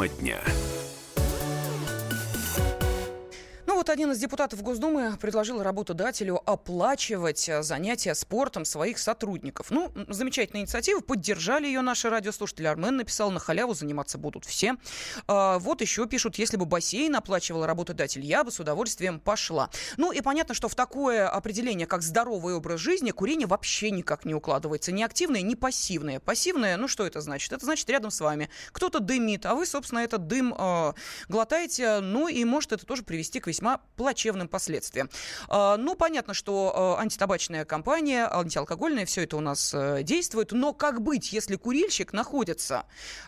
Тема дня. Один из депутатов Госдумы предложил работодателю оплачивать э, занятия спортом своих сотрудников. Ну, замечательная инициатива, поддержали ее наши радиослушатели. Армен написал, на халяву заниматься будут все. А, вот еще пишут, если бы бассейн оплачивал работодатель, я бы с удовольствием пошла. Ну и понятно, что в такое определение, как здоровый образ жизни, курение вообще никак не укладывается. Ни активное, ни пассивное. Пассивное, ну что это значит? Это значит рядом с вами кто-то дымит, а вы, собственно, этот дым э, глотаете, ну и может это тоже привести к весьма плачевным последствиям. А, ну, понятно, что а, антитабачная компания, антиалкогольная, все это у нас э, действует, но как быть, если курильщик находится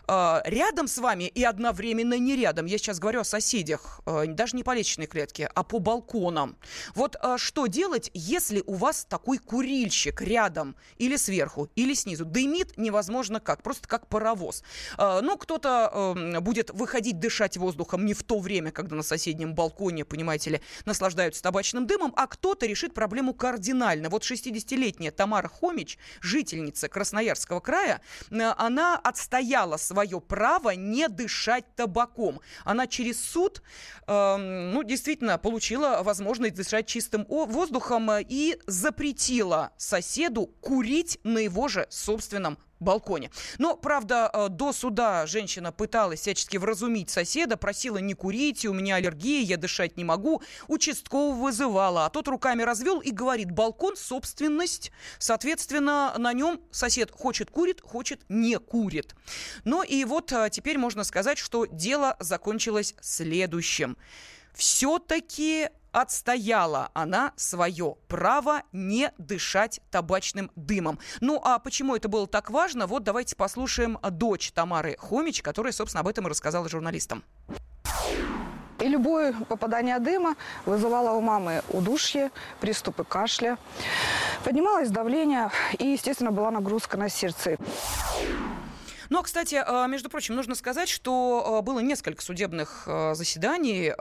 а, рядом с вами и одновременно не рядом? Я сейчас говорю о соседях, даже не по личной клетке, а по балконам. Вот что делать, если у вас такой курильщик рядом или сверху, или снизу? Дымит невозможно как, просто как паровоз. Ну, кто-то эм, будет выходить дышать воздухом не в то время, когда на соседнем балконе, понимаете, понимаете ли, наслаждаются табачным дымом, а кто-то решит проблему кардинально. Вот 60-летняя Тамара Хомич, жительница Красноярского края, э, она отстояла свое право не дышать табаком. Она через суд, э, ну, действительно, получила возможность дышать чистым воздухом и запретила соседу курить на его же собственном балконе. Но, правда, э, до суда женщина пыталась всячески вразумить соседа, просила не курить, у меня аллергия, я дышать не могу. Участкового вызывала, а тот руками развел и говорит, балкон – собственность, соответственно, на нем сосед хочет курит, хочет не курит. Ну и вот э, теперь можно сказать, что дело закончилось следующим. Все-таки отстояла она свое право не дышать табачным дымом. Ну а почему это было так важно? Вот давайте послушаем дочь Тамары Хомич, которая, собственно, об этом и рассказала журналистам. И любое попадание дыма вызывало у мамы удушье, приступы кашля. Поднималось давление и, естественно, была нагрузка на сердце. Ну, а, кстати, а, между прочим, нужно сказать, что а, было несколько судебных а, заседаний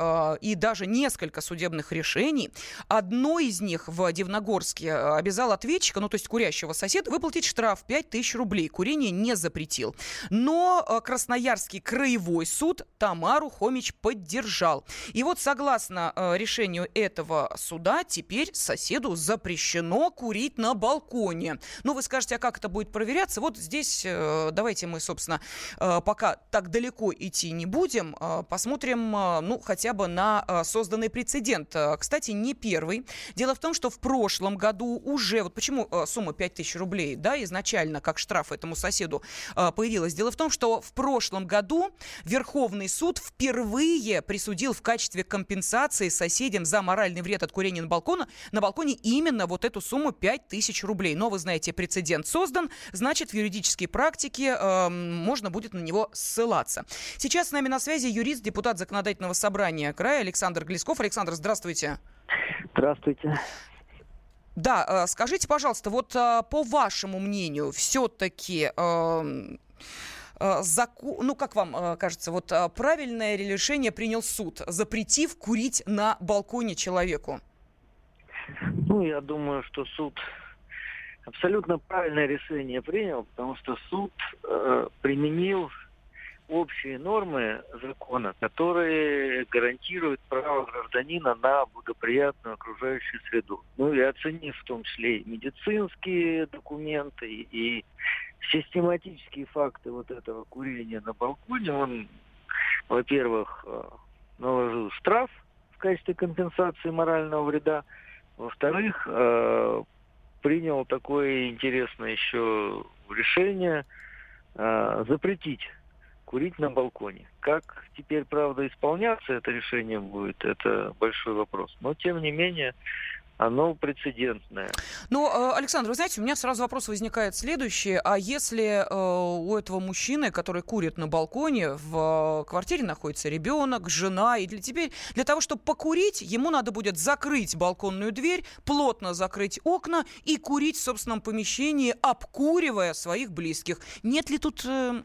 и даже несколько судебных решений. Одно из них в Дивногорске обязал ответчика, ну, то есть курящего соседа, выплатить штраф 5000 рублей. Курение не запретил. Но Красноярский краевой суд Тамару Хомич поддержал. И вот согласно решению этого суда, теперь соседу запрещено курить на балконе. Ну, вы скажете, а как это будет проверяться? Вот здесь э, давайте мы собственно, э, пока так далеко идти не будем. Э, посмотрим, э, ну, хотя бы на созданный прецедент. Кстати, не первый. Дело в том, что в прошлом году уже, вот почему сумма 5000 рублей, да, изначально как штраф этому соседу появилась. Дело в том, что в прошлом году Верховный суд впервые присудил в качестве компенсации соседям за моральный вред от курения на, балконе, на балконе именно вот эту сумму 5000 рублей. Но вы знаете, прецедент создан, значит, в юридической практике можно будет на него ссылаться. Сейчас с нами на связи юрист, депутат Законодательного собрания края Александр Глесков. Александр, здравствуйте. Здравствуйте. Да, э, скажите, пожалуйста, вот э, по вашему мнению, все-таки эм, э, закон, ну как вам кажется, вот правильное решение принял суд, запретив курить на балконе человеку? Ну, я думаю, что суд абсолютно правильное решение принял, потому что суд э, применил общие нормы закона, которые гарантируют право гражданина на благоприятную окружающую среду. Ну и оценив в том числе и медицинские документы, и систематические факты вот этого курения на балконе, он, во-первых, э, наложил штраф в качестве компенсации морального вреда, во-вторых, э, принял такое интересное еще решение э, запретить курить на балконе. Как теперь, правда, исполняться это решение будет, это большой вопрос. Но, тем не менее, оно прецедентное. Ну, э, Александр, вы знаете, у меня сразу вопрос возникает следующий. А если э, у этого мужчины, который курит на балконе, в квартире находится ребенок, жена, и для теперь для того, чтобы покурить, ему надо будет закрыть балконную дверь, плотно закрыть окна и курить в собственном помещении, обкуривая своих близких. Нет ли тут э,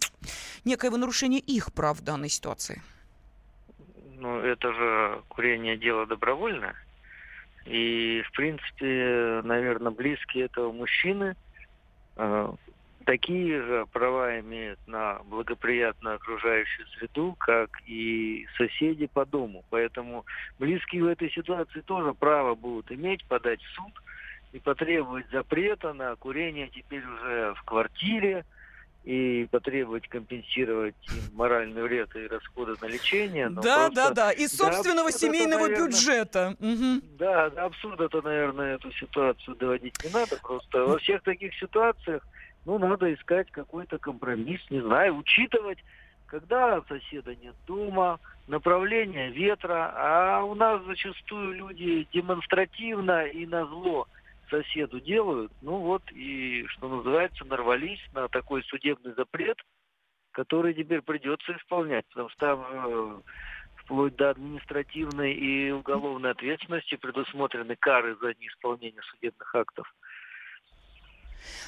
некоего нарушения их прав в данной ситуации? Ну, это же курение дело добровольное. И, в принципе, наверное, близкие этого мужчины э, такие же права имеют на благоприятную окружающую среду, как и соседи по дому. Поэтому близкие в этой ситуации тоже право будут иметь подать в суд и потребовать запрета на курение теперь уже в квартире, и потребовать компенсировать моральный вред и расходы на лечение. Но да, просто... да, да, из собственного да, семейного это, наверное, бюджета. Угу. Да, до абсурда-то, наверное, эту ситуацию доводить не надо. Просто во всех таких ситуациях, ну, надо искать какой-то компромисс, не знаю, учитывать, когда соседа нет дома, направление ветра, а у нас зачастую люди демонстративно и на зло соседу делают, ну вот и, что называется, нарвались на такой судебный запрет, который теперь придется исполнять, потому что там э, вплоть до административной и уголовной ответственности предусмотрены кары за неисполнение судебных актов.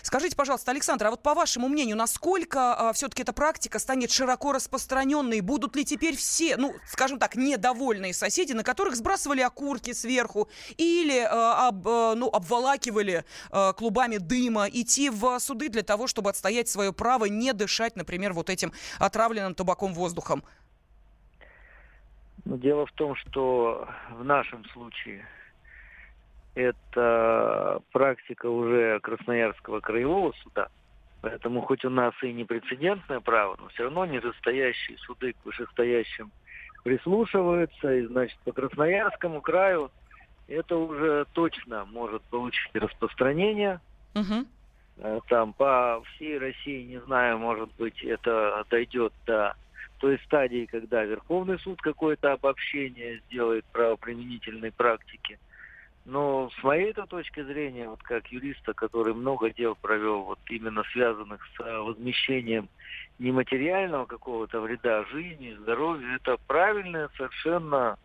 Скажите, пожалуйста, Александр, а вот по вашему мнению, насколько а, все-таки эта практика станет широко распространенной? Будут ли теперь все, ну, скажем так, недовольные соседи, на которых сбрасывали окурки сверху или а, об, а, ну, обволакивали а, клубами дыма, идти в суды для того, чтобы отстоять свое право не дышать, например, вот этим отравленным табаком воздухом? Ну, дело в том, что в нашем случае это практика уже Красноярского краевого суда. Поэтому хоть у нас и не прецедентное право, но все равно нижестоящие суды к вышестоящим прислушиваются. И, значит, по Красноярскому краю это уже точно может получить распространение. Угу. Там по всей России, не знаю, может быть, это дойдет до той стадии, когда Верховный суд какое-то обобщение сделает правоприменительной практики. Но с моей -то точки зрения, вот как юриста, который много дел провел, вот именно связанных с а, возмещением нематериального какого-то вреда жизни, здоровью, это правильная совершенно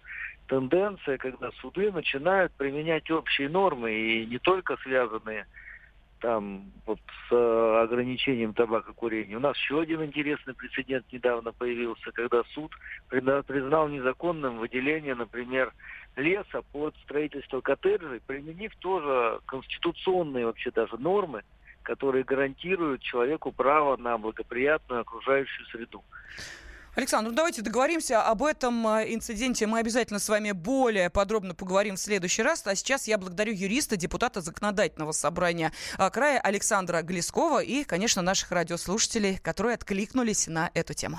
тенденция, когда суды начинают применять общие нормы, и не только связанные там вот с э, ограничением табакокурения. У нас еще один интересный прецедент недавно появился, когда суд признал незаконным выделение, например, леса под строительство коттеджей, применив тоже конституционные вообще даже нормы, которые гарантируют человеку право на благоприятную окружающую среду. Александр, ну давайте договоримся об этом э, инциденте. Мы обязательно с вами более подробно поговорим в следующий раз. А сейчас я благодарю юриста, депутата Законодательного собрания э, края Александра Глескова и, конечно, наших радиослушателей, которые откликнулись на эту тему.